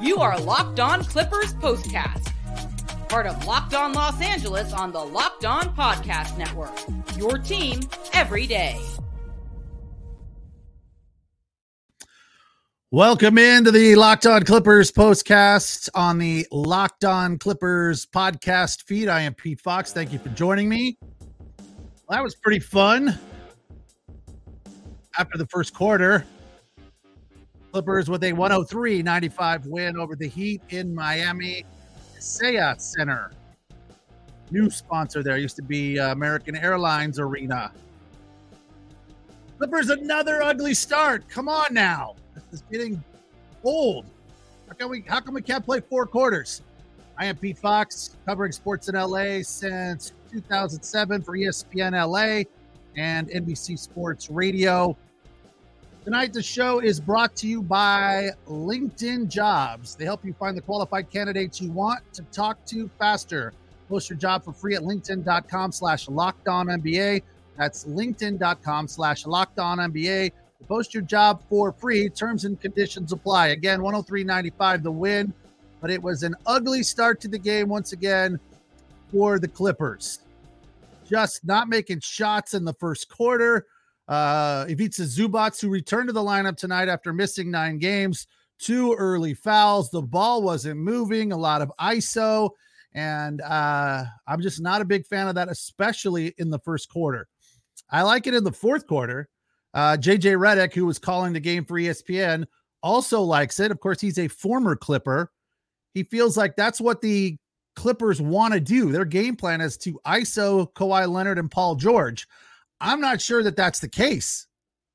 You are Locked On Clippers Postcast, part of Locked On Los Angeles on the Locked On Podcast Network. Your team every day. Welcome into the Locked On Clippers postcast on the Locked On Clippers podcast feed. I am Pete Fox. Thank you for joining me. Well, that was pretty fun. After the first quarter, Clippers with a 103 95 win over the Heat in Miami. Kaseya Center. New sponsor there used to be uh, American Airlines Arena. Clippers another ugly start. Come on now. This is getting old. How can we how come we can't play four quarters? I am Pete Fox, covering sports in LA since 2007 for ESPN LA and NBC Sports Radio. Tonight, the show is brought to you by LinkedIn Jobs. They help you find the qualified candidates you want to talk to faster. Post your job for free at linkedin.com slash NBA. That's linkedin.com slash NBA. Post your job for free. Terms and conditions apply. Again, 103.95 the win, but it was an ugly start to the game once again for the Clippers. Just not making shots in the first quarter uh, Ivica Zubac, who returned to the lineup tonight after missing nine games, two early fouls. The ball wasn't moving, a lot of ISO. And uh, I'm just not a big fan of that, especially in the first quarter. I like it in the fourth quarter. Uh, JJ Redick, who was calling the game for ESPN, also likes it. Of course, he's a former Clipper. He feels like that's what the Clippers want to do. Their game plan is to ISO Kawhi Leonard and Paul George. I'm not sure that that's the case,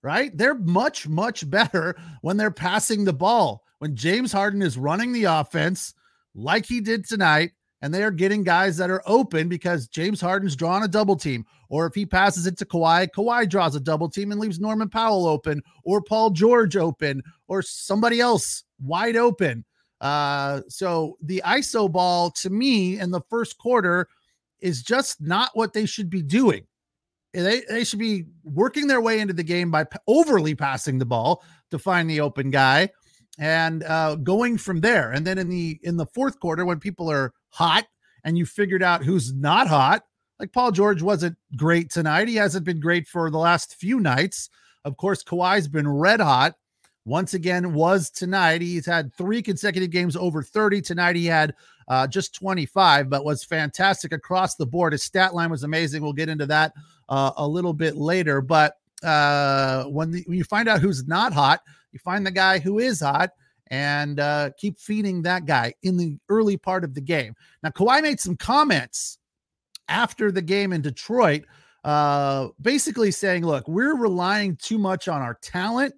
right? They're much, much better when they're passing the ball. When James Harden is running the offense like he did tonight, and they are getting guys that are open because James Harden's drawn a double team. Or if he passes it to Kawhi, Kawhi draws a double team and leaves Norman Powell open, or Paul George open, or somebody else wide open. Uh, so the ISO ball to me in the first quarter is just not what they should be doing they, they should be working their way into the game by overly passing the ball to find the open guy and uh, going from there. And then in the in the fourth quarter, when people are hot and you figured out who's not hot, like Paul George wasn't great tonight. He hasn't been great for the last few nights. Of course, Kawhi's been red hot. Once again, was tonight. He's had three consecutive games over 30. Tonight, he had uh, just 25, but was fantastic across the board. His stat line was amazing. We'll get into that uh, a little bit later. But uh, when, the, when you find out who's not hot, you find the guy who is hot and uh, keep feeding that guy in the early part of the game. Now, Kawhi made some comments after the game in Detroit, uh, basically saying, look, we're relying too much on our talent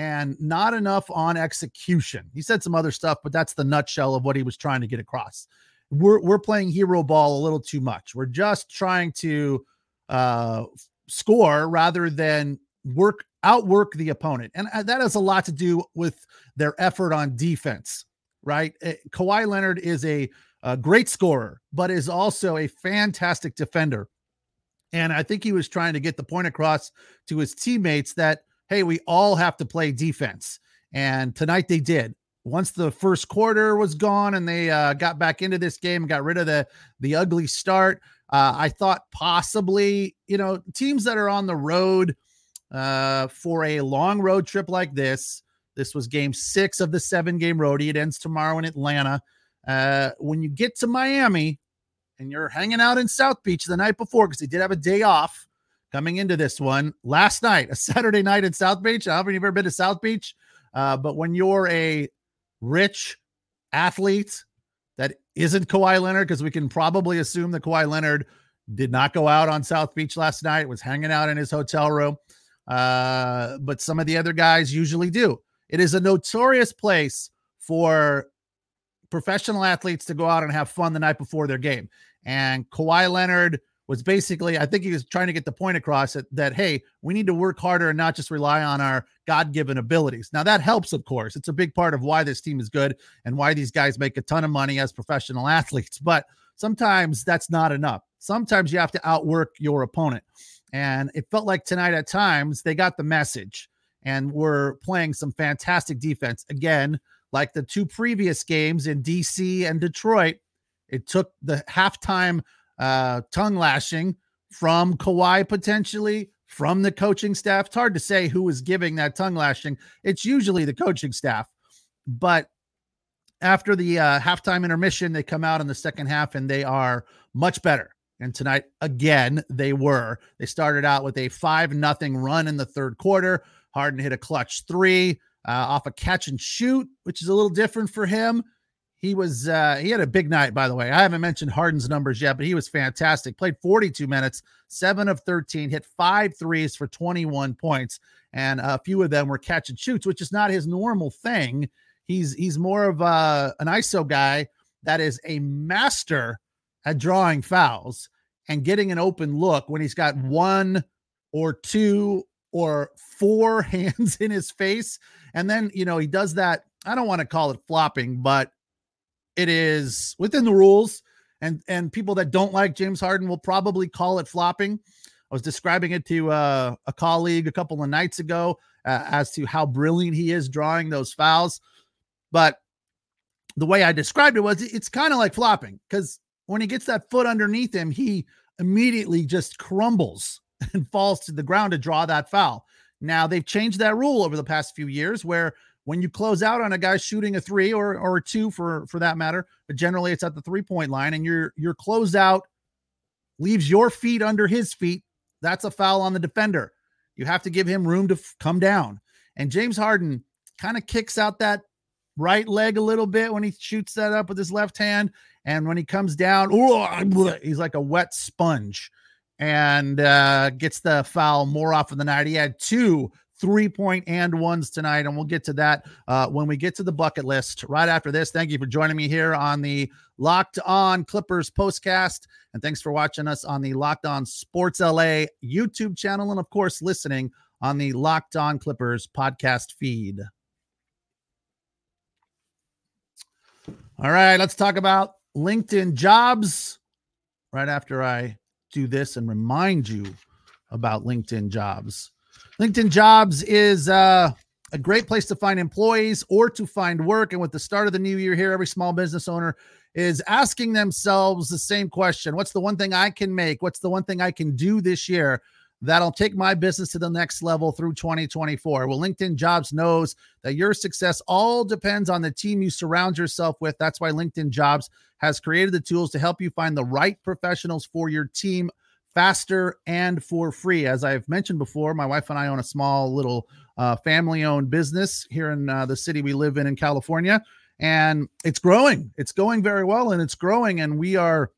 and not enough on execution. He said some other stuff, but that's the nutshell of what he was trying to get across. We're, we're playing hero ball a little too much. We're just trying to uh, score rather than work outwork the opponent. And uh, that has a lot to do with their effort on defense, right? Uh, Kawhi Leonard is a, a great scorer, but is also a fantastic defender. And I think he was trying to get the point across to his teammates that, hey, we all have to play defense. And tonight they did. Once the first quarter was gone and they uh, got back into this game got rid of the the ugly start, uh, I thought possibly, you know, teams that are on the road uh, for a long road trip like this. This was game six of the seven game road. It ends tomorrow in Atlanta. Uh, when you get to Miami and you're hanging out in South Beach the night before, because they did have a day off coming into this one last night, a Saturday night in South Beach. I haven't ever been to South Beach, uh, but when you're a rich athlete that isn't Kawhi Leonard because we can probably assume that Kawhi Leonard did not go out on South Beach last night, was hanging out in his hotel room. Uh, but some of the other guys usually do. It is a notorious place for professional athletes to go out and have fun the night before their game. And Kawhi Leonard was basically, I think he was trying to get the point across that, that hey, we need to work harder and not just rely on our God given abilities. Now, that helps, of course. It's a big part of why this team is good and why these guys make a ton of money as professional athletes. But sometimes that's not enough. Sometimes you have to outwork your opponent. And it felt like tonight at times they got the message and were playing some fantastic defense. Again, like the two previous games in DC and Detroit, it took the halftime uh, tongue lashing from Kawhi potentially, from the coaching staff. It's hard to say who was giving that tongue lashing. It's usually the coaching staff. But after the uh, halftime intermission, they come out in the second half and they are much better. And tonight, again, they were. They started out with a 5 nothing run in the third quarter. Harden hit a clutch three uh, off a catch and shoot, which is a little different for him. He was uh, he had a big night, by the way. I haven't mentioned Harden's numbers yet, but he was fantastic. Played 42 minutes, seven of 13, hit five threes for 21 points, and a few of them were catch and shoots, which is not his normal thing. He's he's more of a, an ISO guy that is a master at drawing fouls and getting an open look when he's got one or two or four hands in his face. And then, you know, he does that. I don't want to call it flopping, but it is within the rules. And and people that don't like James Harden will probably call it flopping. I was describing it to uh, a colleague a couple of nights ago uh, as to how brilliant he is drawing those fouls. But the way I described it was it's kind of like flopping because when he gets that foot underneath him, he immediately just crumbles and falls to the ground to draw that foul. Now they've changed that rule over the past few years where when you close out on a guy shooting a three or or a two for for that matter, but generally it's at the three point line and your your closeout leaves your feet under his feet, that's a foul on the defender. You have to give him room to f- come down. And James Harden kind of kicks out that right leg a little bit when he shoots that up with his left hand. And when he comes down, he's like a wet sponge and uh, gets the foul more often than not. He had two three point and ones tonight, and we'll get to that uh, when we get to the bucket list right after this. Thank you for joining me here on the Locked On Clippers postcast, and thanks for watching us on the Locked On Sports LA YouTube channel, and of course, listening on the Locked On Clippers podcast feed. All right, let's talk about LinkedIn jobs right after I do this and remind you about LinkedIn jobs. LinkedIn jobs is uh, a great place to find employees or to find work. And with the start of the new year here, every small business owner is asking themselves the same question What's the one thing I can make? What's the one thing I can do this year that'll take my business to the next level through 2024. Well, LinkedIn Jobs knows that your success all depends on the team you surround yourself with. That's why LinkedIn Jobs has created the tools to help you find the right professionals for your team faster and for free. As I've mentioned before, my wife and I own a small little uh, family owned business here in uh, the city we live in in California. And it's growing. It's going very well and it's growing. And we are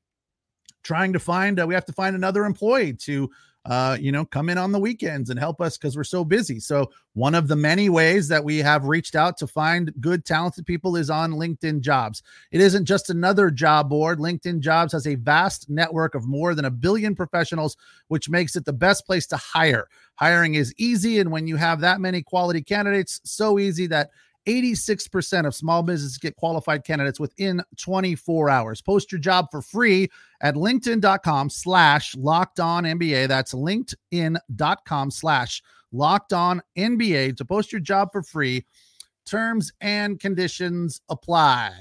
trying to find, uh, we have to find another employee to uh, you know, come in on the weekends and help us because we're so busy. So, one of the many ways that we have reached out to find good, talented people is on LinkedIn Jobs. It isn't just another job board. LinkedIn Jobs has a vast network of more than a billion professionals, which makes it the best place to hire. Hiring is easy. And when you have that many quality candidates, so easy that 86% of small businesses get qualified candidates within 24 hours. Post your job for free at linkedin.com slash locked on NBA. That's linkedin.com slash locked on NBA to post your job for free. Terms and conditions apply.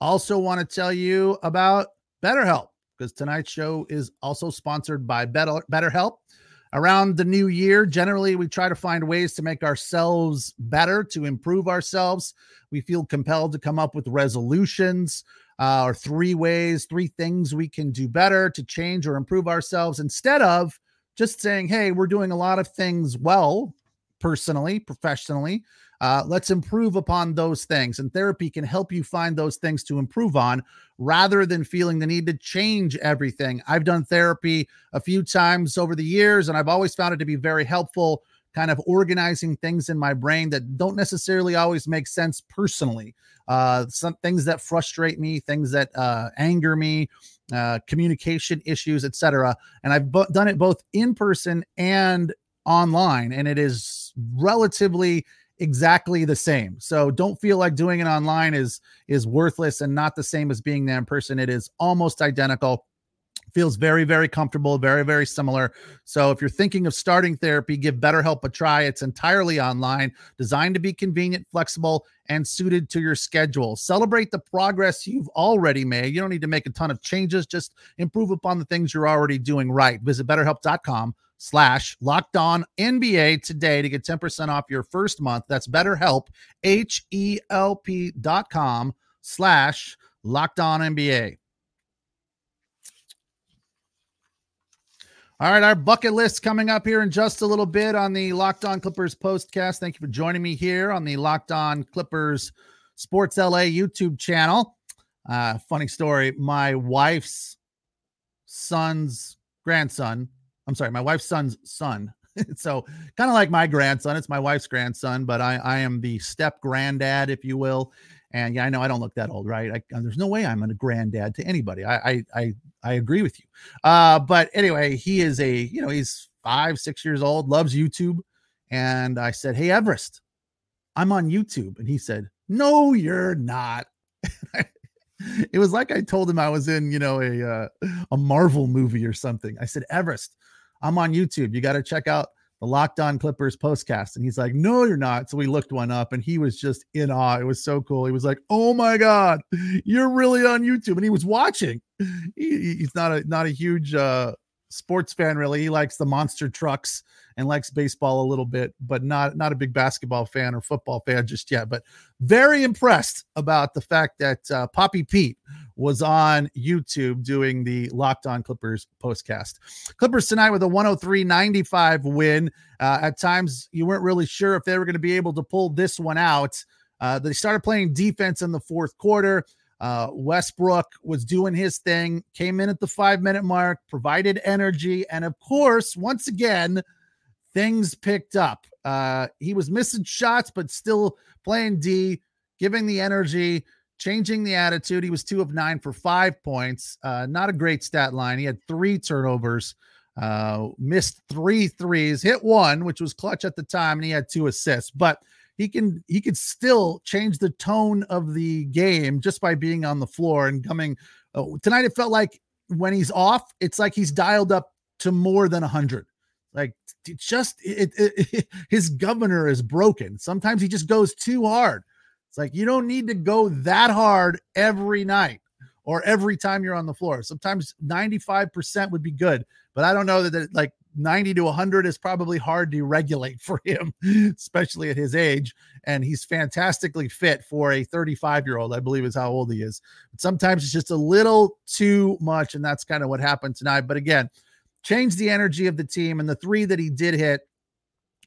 Also, want to tell you about BetterHelp because tonight's show is also sponsored by Better, BetterHelp around the new year generally we try to find ways to make ourselves better to improve ourselves. We feel compelled to come up with resolutions uh, or three ways three things we can do better to change or improve ourselves instead of just saying hey we're doing a lot of things well personally professionally uh, let's improve upon those things. And therapy can help you find those things to improve on rather than feeling the need to change everything. I've done therapy a few times over the years, and I've always found it to be very helpful, kind of organizing things in my brain that don't necessarily always make sense personally. Uh, some things that frustrate me, things that uh, anger me, uh, communication issues, etc. And I've done it both in person and online, and it is relatively exactly the same. So don't feel like doing it online is is worthless and not the same as being there in person. It is almost identical. feels very very comfortable very very similar so if you're thinking of starting therapy give betterhelp a try it's entirely online designed to be convenient flexible and suited to your schedule celebrate the progress you've already made you don't need to make a ton of changes just improve upon the things you're already doing right visit betterhelp.com slash locked on nba today to get 10% off your first month that's betterhelp h-e-l-p dot com slash locked on nba All right, our bucket list coming up here in just a little bit on the Locked On Clippers postcast. Thank you for joining me here on the Locked On Clippers Sports LA YouTube channel. Uh, funny story my wife's son's grandson, I'm sorry, my wife's son's son. so, kind of like my grandson, it's my wife's grandson, but I, I am the step granddad, if you will. And yeah, I know I don't look that old, right? I, there's no way I'm a granddad to anybody. I, I, I, I agree with you. Uh, but anyway, he is a, you know, he's five, six years old, loves YouTube. And I said, Hey, Everest, I'm on YouTube. And he said, No, you're not. it was like I told him I was in, you know, a, uh, a Marvel movie or something. I said, Everest, I'm on YouTube. You got to check out the Locked On Clippers postcast. And he's like, No, you're not. So we looked one up and he was just in awe. It was so cool. He was like, Oh my God, you're really on YouTube. And he was watching. He, he's not a not a huge uh sports fan, really. He likes the monster trucks and likes baseball a little bit, but not not a big basketball fan or football fan just yet. But very impressed about the fact that uh, Poppy Pete was on YouTube doing the Locked On Clippers postcast. Clippers tonight with a 103-95 win. Uh, at times, you weren't really sure if they were going to be able to pull this one out. Uh, they started playing defense in the fourth quarter. Uh, Westbrook was doing his thing, came in at the five minute mark, provided energy, and of course, once again, things picked up. Uh, he was missing shots, but still playing D, giving the energy, changing the attitude. He was two of nine for five points. Uh, not a great stat line. He had three turnovers, uh, missed three threes, hit one, which was clutch at the time, and he had two assists. But he can he could still change the tone of the game just by being on the floor and coming. Uh, tonight, it felt like when he's off, it's like he's dialed up to more than 100 like just it, it, it, his governor is broken. Sometimes he just goes too hard. It's like you don't need to go that hard every night or every time you're on the floor. Sometimes 95% would be good, but I don't know that, that like 90 to 100 is probably hard to regulate for him, especially at his age. And he's fantastically fit for a 35 year old, I believe is how old he is. But sometimes it's just a little too much. And that's kind of what happened tonight. But again, changed the energy of the team. And the three that he did hit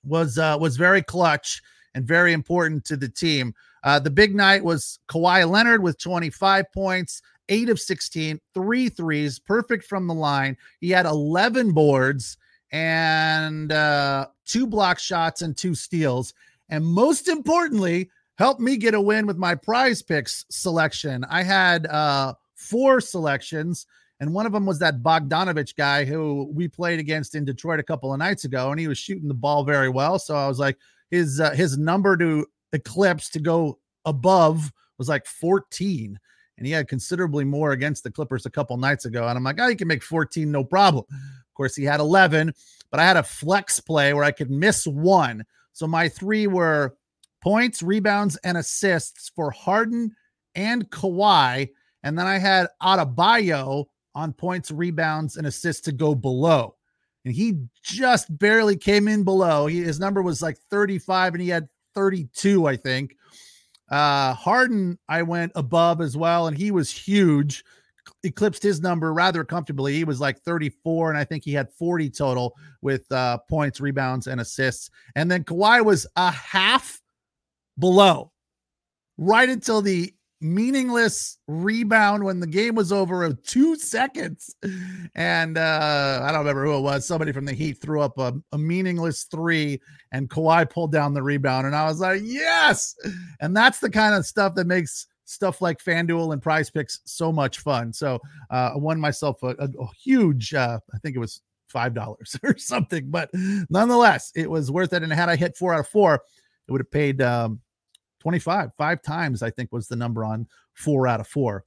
was uh, was very clutch and very important to the team. Uh, the big night was Kawhi Leonard with 25 points, eight of 16, three threes, perfect from the line. He had 11 boards and uh, two block shots and two steals. And most importantly, helped me get a win with my prize picks selection. I had uh, four selections and one of them was that Bogdanovich guy who we played against in Detroit a couple of nights ago, and he was shooting the ball very well. So I was like, his uh, his number to eclipse to go above was like 14, and he had considerably more against the Clippers a couple nights ago. And I'm like, oh, he can make 14, no problem. Of course, he had 11, but I had a flex play where I could miss one. So my three were points, rebounds, and assists for Harden and Kawhi. And then I had Adebayo on points, rebounds, and assists to go below. And he just barely came in below. He, his number was like 35 and he had 32, I think. Uh, Harden, I went above as well, and he was huge, eclipsed his number rather comfortably. He was like 34, and I think he had 40 total with uh, points, rebounds, and assists. And then Kawhi was a half below right until the meaningless rebound when the game was over of two seconds. And uh, I don't remember who it was. Somebody from the Heat threw up a, a, meaningless three, and Kawhi pulled down the rebound. And I was like, yes. And that's the kind of stuff that makes stuff like FanDuel and prize picks so much fun. So uh, I won myself a, a, a huge, uh, I think it was $5 or something, but nonetheless, it was worth it. And had I hit four out of four, it would have paid um, 25, five times, I think was the number on four out of four.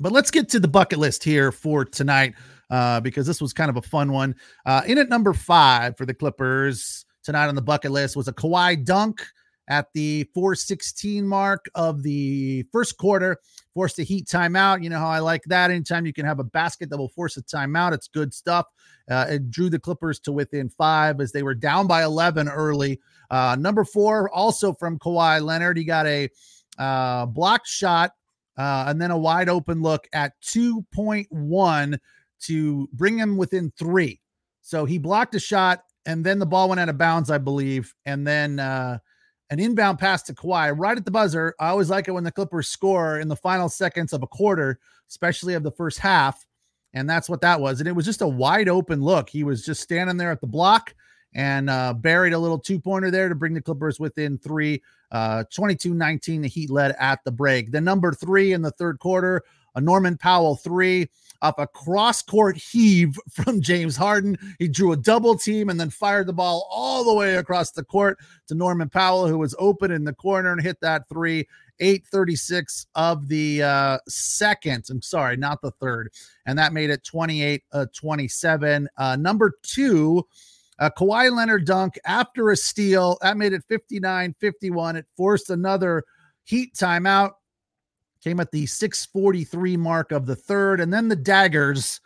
But let's get to the bucket list here for tonight uh, because this was kind of a fun one. Uh, in at number five for the Clippers tonight on the bucket list was a Kawhi dunk at the 416 mark of the first quarter, forced a heat timeout. You know how I like that. Anytime you can have a basket that will force a timeout, it's good stuff. Uh, it drew the Clippers to within five as they were down by 11 early. Uh, number four, also from Kawhi Leonard, he got a uh, blocked shot uh, and then a wide open look at 2.1 to bring him within three. So he blocked a shot and then the ball went out of bounds, I believe. And then uh, an inbound pass to Kawhi right at the buzzer. I always like it when the Clippers score in the final seconds of a quarter, especially of the first half. And that's what that was. And it was just a wide open look. He was just standing there at the block and uh, buried a little two pointer there to bring the Clippers within three. Uh, 22 19, the Heat led at the break. The number three in the third quarter, a Norman Powell three off a cross court heave from James Harden. He drew a double team and then fired the ball all the way across the court to Norman Powell, who was open in the corner and hit that three. 836 of the uh, second. I'm sorry, not the third. And that made it 28 uh, 27. Uh, number two, uh, Kawhi Leonard dunk after a steal. That made it 59 51. It forced another heat timeout came at the 643 mark of the third. And then the daggers,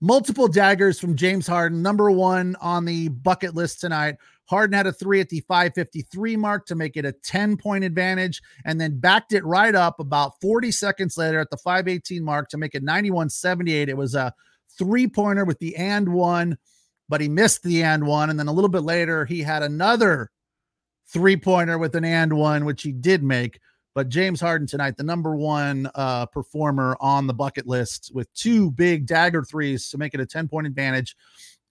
multiple daggers from James Harden, number one on the bucket list tonight. Harden had a three at the 553 mark to make it a 10 point advantage, and then backed it right up about 40 seconds later at the 518 mark to make it 91 78. It was a three pointer with the and one, but he missed the and one. And then a little bit later, he had another three pointer with an and one, which he did make. But James Harden tonight, the number one uh, performer on the bucket list with two big dagger threes to make it a 10 point advantage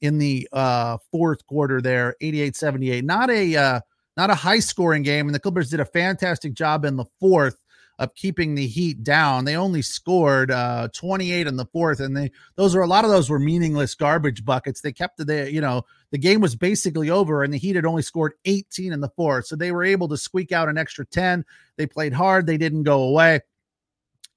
in the uh, fourth quarter there, 88 78. Not a, uh, not a high scoring game. And the Clippers did a fantastic job in the fourth of keeping the Heat down. They only scored uh, 28 in the fourth, and they those are a lot of those were meaningless garbage buckets. They kept the you know the game was basically over, and the Heat had only scored 18 in the fourth, so they were able to squeak out an extra 10. They played hard. They didn't go away.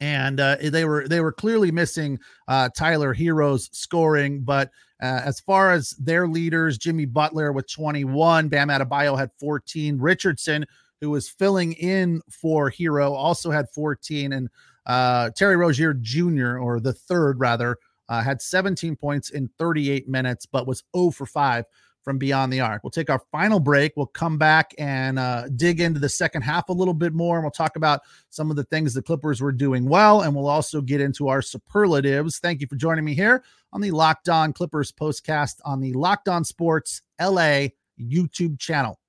And uh, they were they were clearly missing uh, Tyler Herro's scoring, but uh, as far as their leaders, Jimmy Butler with 21, Bam Adebayo had 14, Richardson who was filling in for Herro, also had 14, and uh, Terry Rozier Jr. or the third rather uh, had 17 points in 38 minutes, but was 0 for 5 from beyond the arc. We'll take our final break. We'll come back and uh, dig into the second half a little bit more, and we'll talk about some of the things the Clippers were doing well, and we'll also get into our superlatives. Thank you for joining me here on the Locked On Clippers postcast on the Locked On Sports LA YouTube channel.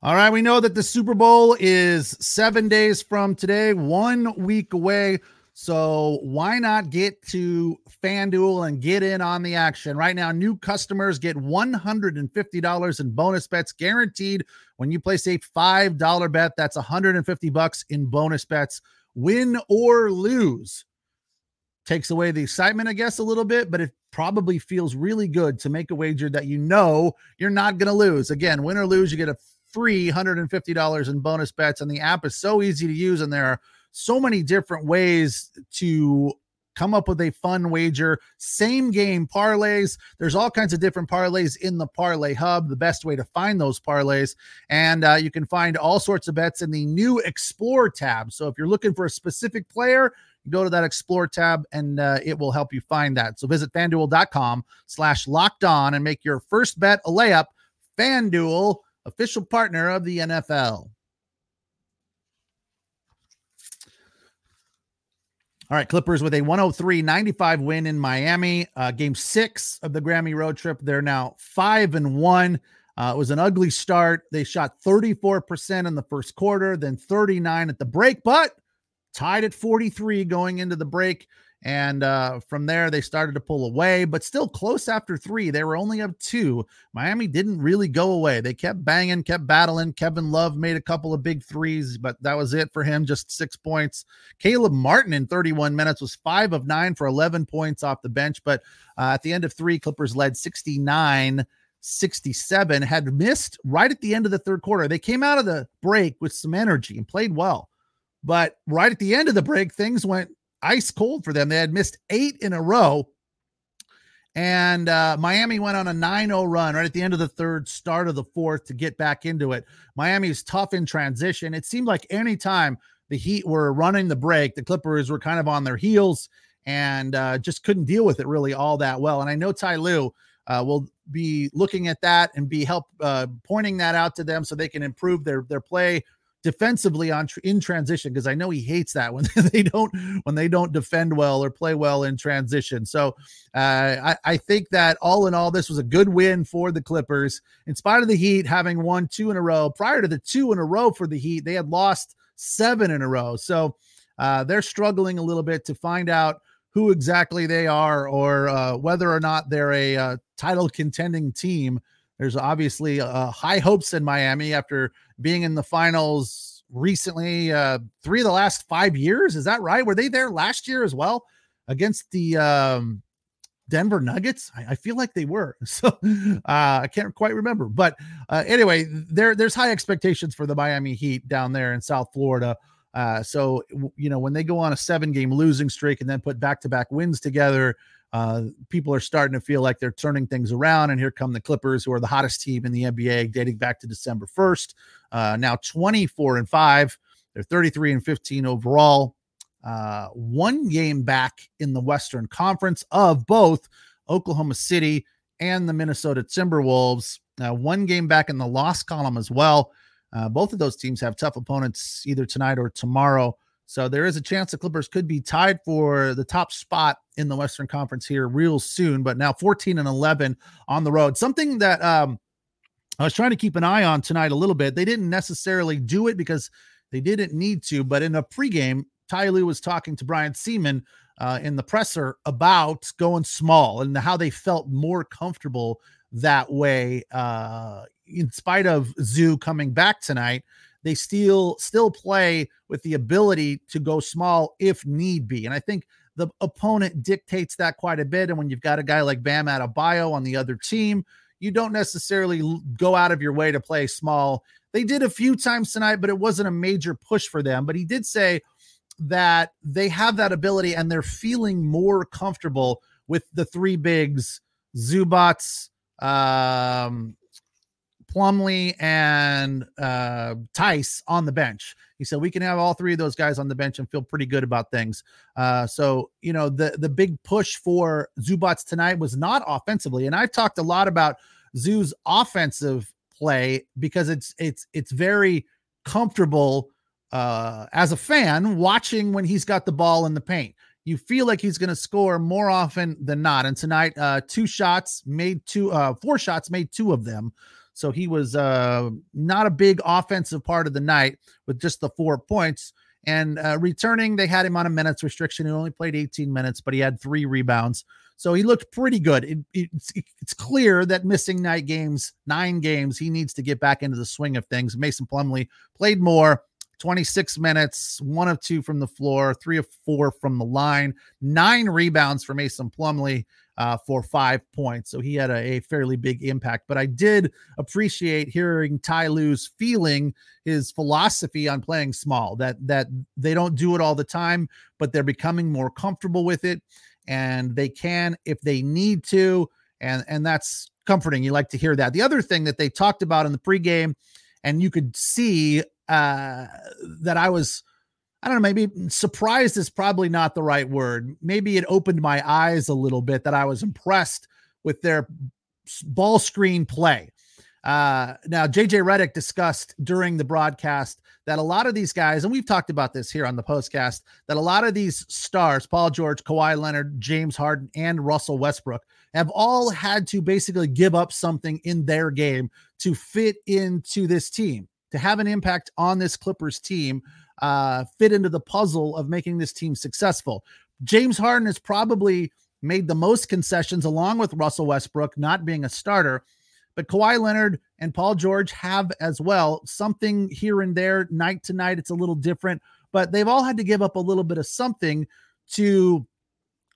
All right, we know that the Super Bowl is seven days from today, one week away. So why not get to FanDuel and get in on the action? Right now, new customers get $150 in bonus bets guaranteed when you place a $5 bet. That's 150 bucks in bonus bets, win or lose. Takes away the excitement, I guess, a little bit, but it probably feels really good to make a wager that you know you're not going to lose. Again, win or lose, you get a free $150 in bonus bets. And the app is so easy to use, and there are so many different ways to come up with a fun wager. Same game parlays. There's all kinds of different parlays in the Parlay Hub, the best way to find those parlays. And uh, you can find all sorts of bets in the new Explore tab. So if you're looking for a specific player, go to that Explore tab and uh, it will help you find that. So visit fanduel.com slash locked on and make your first bet a layup. FanDuel official partner of the NFL. All right, Clippers with a 103 95 win in Miami. Uh, game six of the Grammy road trip. They're now five and one. Uh, it was an ugly start. They shot 34% in the first quarter, then 39 at the break, but tied at 43 going into the break. And uh, from there, they started to pull away, but still close after three. They were only up two. Miami didn't really go away. They kept banging, kept battling. Kevin Love made a couple of big threes, but that was it for him, just six points. Caleb Martin in 31 minutes was five of nine for 11 points off the bench. But uh, at the end of three, Clippers led 69 67, had missed right at the end of the third quarter. They came out of the break with some energy and played well. But right at the end of the break, things went ice cold for them. They had missed eight in a row. And uh, Miami went on a 9 0 run right at the end of the third, start of the fourth to get back into it. Miami is tough in transition. It seemed like anytime the Heat were running the break, the Clippers were kind of on their heels and uh, just couldn't deal with it really all that well. And I know Ty Lue uh, will be looking at that and be help uh, pointing that out to them so they can improve their their play defensively on in transition because I know he hates that when they don't when they don't defend well or play well in transition. So uh, I, I think that all in all, this was a good win for the Clippers. In spite of the Heat having won two in a row, prior to the two in a row for the Heat, they had lost seven in a row. So uh, they're struggling a little bit to find out who exactly they are or uh, whether or not they're a uh, title contending team. There's obviously uh, high hopes in Miami after being in the finals recently, uh, three of the last five years. Is that right? Were they there last year as well against the um, Denver Nuggets? I, I, feel like they were. So uh, I can't quite remember. But uh, anyway, there there's high expectations for the Miami Heat down there in South Florida. Uh, so you know when they go on a seven game losing streak and then put back to back wins together, uh, people are starting to feel like they're turning things around. And here come the Clippers, who are the hottest team in the NBA, dating back to December 1st. Uh, now 24 and 5. They're 33 and 15 overall. Uh, one game back in the Western Conference of both Oklahoma City and the Minnesota Timberwolves. Uh, one game back in the loss column as well. Uh, both of those teams have tough opponents either tonight or tomorrow. So there is a chance the Clippers could be tied for the top spot in the Western Conference here real soon. But now 14 and 11 on the road. Something that um, I was trying to keep an eye on tonight a little bit. They didn't necessarily do it because they didn't need to. But in a pregame, Ty Lue was talking to Brian Sieman uh, in the presser about going small and how they felt more comfortable that way. Uh, in spite of Zoo coming back tonight, they still still play with the ability to go small if need be. And I think the opponent dictates that quite a bit. And when you've got a guy like Bam Adebayo on the other team, you don't necessarily go out of your way to play small. They did a few times tonight, but it wasn't a major push for them. But he did say that they have that ability and they're feeling more comfortable with the three bigs, Zubac, um, Plumlee and uh, Theis on the bench. He said we can have all three of those guys on the bench and feel pretty good about things. Uh, so you know the the big push for Zubac tonight was not offensively, and I've talked a lot about Zoo's offensive play because it's it's it's very comfortable uh, as a fan watching when he's got the ball in the paint. You feel like he's going to score more often than not. And tonight, uh, two shots made two, uh, four shots made two of them. So he was uh, not a big offensive part of the night with just the four points. And uh, returning, they had him on a minutes restriction. He only played 18 minutes, but he had three rebounds. So he looked pretty good. It, it's, it's clear that missing night games, nine games, he needs to get back into the swing of things. Mason Plumlee played more, 26 minutes, one of two from the floor, three of four from the line, nine rebounds for Mason Plumlee uh, for five points. So he had a, a, fairly big impact. But I did appreciate hearing Ty Lue's feeling, his philosophy on playing small, that that they don't do it all the time, but they're becoming more comfortable with it. And they can if they need to. And and that's comforting. You like to hear that. The other thing that they talked about in the pregame, and you could see uh, that I was I don't know, maybe surprised is probably not the right word. Maybe it opened my eyes a little bit that I was impressed with their ball screen play. Uh, now, JJ Redick discussed during the broadcast that a lot of these guys, and we've talked about this here on the postcast, that a lot of these stars, Paul George, Kawhi Leonard, James Harden, and Russell Westbrook, have all had to basically give up something in their game to fit into this team, to have an impact on this Clippers team uh, fit into the puzzle of making this team successful. James Harden has probably made the most concessions along with Russell Westbrook not being a starter. But Kawhi Leonard and Paul George have as well something here and there, night to night. It's a little different, but they've all had to give up a little bit of something to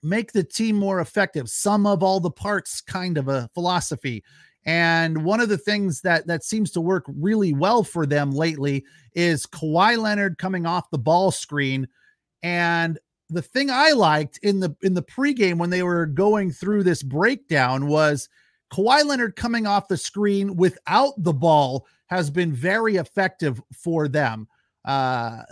make the team more effective. Sum of all the parts kind of a philosophy. And one of the things that that seems to work really well for them lately is Kawhi Leonard coming off the ball screen. And the thing I liked in the in the pregame when they were going through this breakdown was Kawhi Leonard coming off the screen without the ball has been very effective for them. Uh,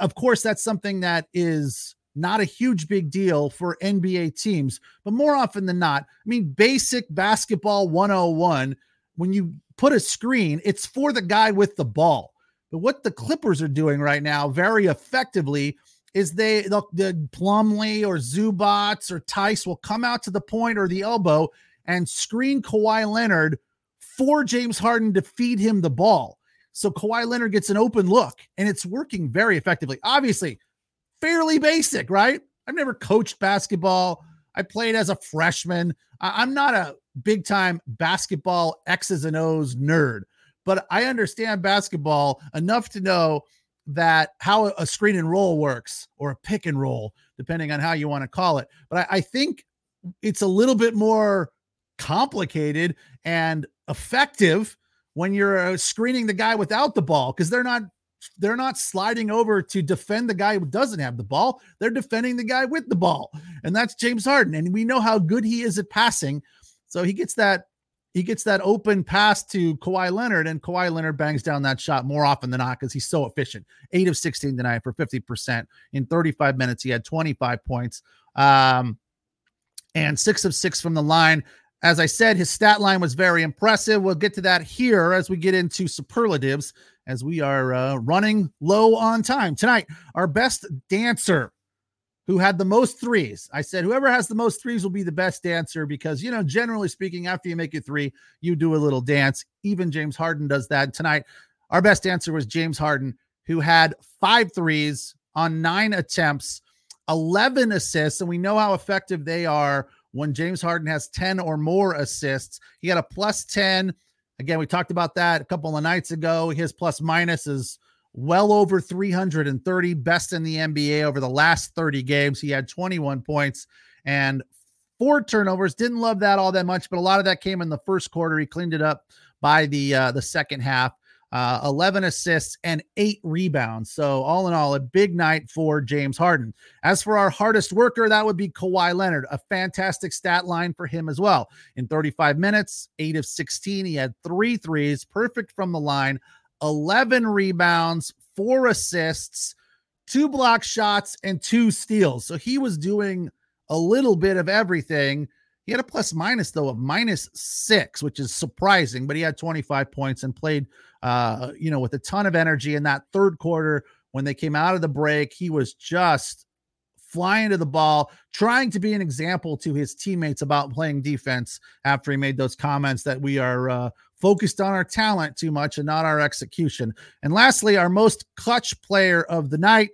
of course, that's something that is not a huge big deal for NBA teams, but more often than not, I mean, basic basketball 101, when you put a screen, it's for the guy with the ball. But what the Clippers are doing right now very effectively is they the, the Plumlee or Zubac or Theis will come out to the point or the elbow and screen Kawhi Leonard for James Harden to feed him the ball. So Kawhi Leonard gets an open look and it's working very effectively. Obviously, fairly basic, right? I've never coached basketball. I played as a freshman. I'm not a big time basketball X's and O's nerd, but I understand basketball enough to know that how a screen and roll works or a pick and roll, depending on how you want to call it. But I, I think it's a little bit more complicated and effective when you're uh, screening the guy without the ball because they're not they're not sliding over to defend the guy who doesn't have the ball. They're defending the guy with the ball. And that's James Harden. And we know how good he is at passing. So he gets that he gets that open pass to Kawhi Leonard, and Kawhi Leonard bangs down that shot more often than not because he's so efficient. Eight of 16 tonight for 50%. In 35 minutes, he had 25 points. Um, and six of six from the line. As I said, his stat line was very impressive. We'll get to that here as we get into superlatives, as we are uh, running low on time. Tonight, our best dancer who had the most threes. I said, whoever has the most threes will be the best dancer because, you know, generally speaking, after you make your three, you do a little dance. Even James Harden does that. Tonight, our best dancer was James Harden, who had five threes on nine attempts, 11 assists. And we know how effective they are when James Harden has 10 or more assists. He got a plus 10. Again, we talked about that a couple of nights ago. His plus minus is well over 330, best in the NBA over the last 30 games. He had 21 points and four turnovers. Didn't love that all that much, but a lot of that came in the first quarter. He cleaned it up by the uh, the second half uh, 11 assists, and eight rebounds. So, all in all, a big night for James Harden. As for our hardest worker, that would be Kawhi Leonard. A fantastic stat line for him as well. In 35 minutes, eight of 16, he had three threes, perfect from the line, 11 rebounds, four assists, two block shots, and two steals. So, he was doing a little bit of everything. He had a plus minus though of minus six, which is surprising, but he had 25 points and played uh, you know, with a ton of energy in that third quarter when they came out of the break. He was just flying to the ball, trying to be an example to his teammates about playing defense after he made those comments that we are uh, focused on our talent too much and not our execution. And lastly, our most clutch player of the night,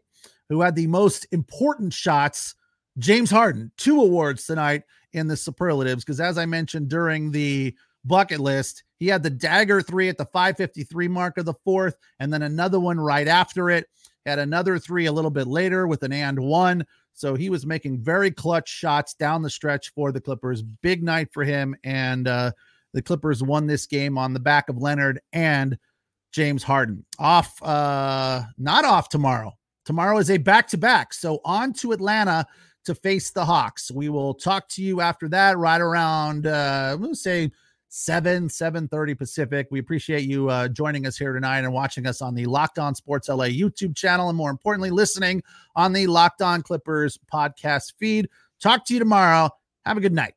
who had the most important shots, James Harden, two awards tonight in the superlatives. Because as I mentioned during the bucket list. He had the dagger three at the 553 mark of the fourth, and then another one right after it. Had another three a little bit later with an and one. So he was making very clutch shots down the stretch for the Clippers. Big night for him. And uh, the Clippers won this game on the back of Leonard and James Harden. Off, uh, not off tomorrow. Tomorrow is a back to back. So on to Atlanta to face the Hawks. We will talk to you after that, right around, uh, we'll say 7 7.30 pacific. We appreciate you uh, joining us here tonight and watching us on the locked on sports la youtube channel and more importantly listening on the locked on clippers podcast feed. Talk to you tomorrow. Have a good night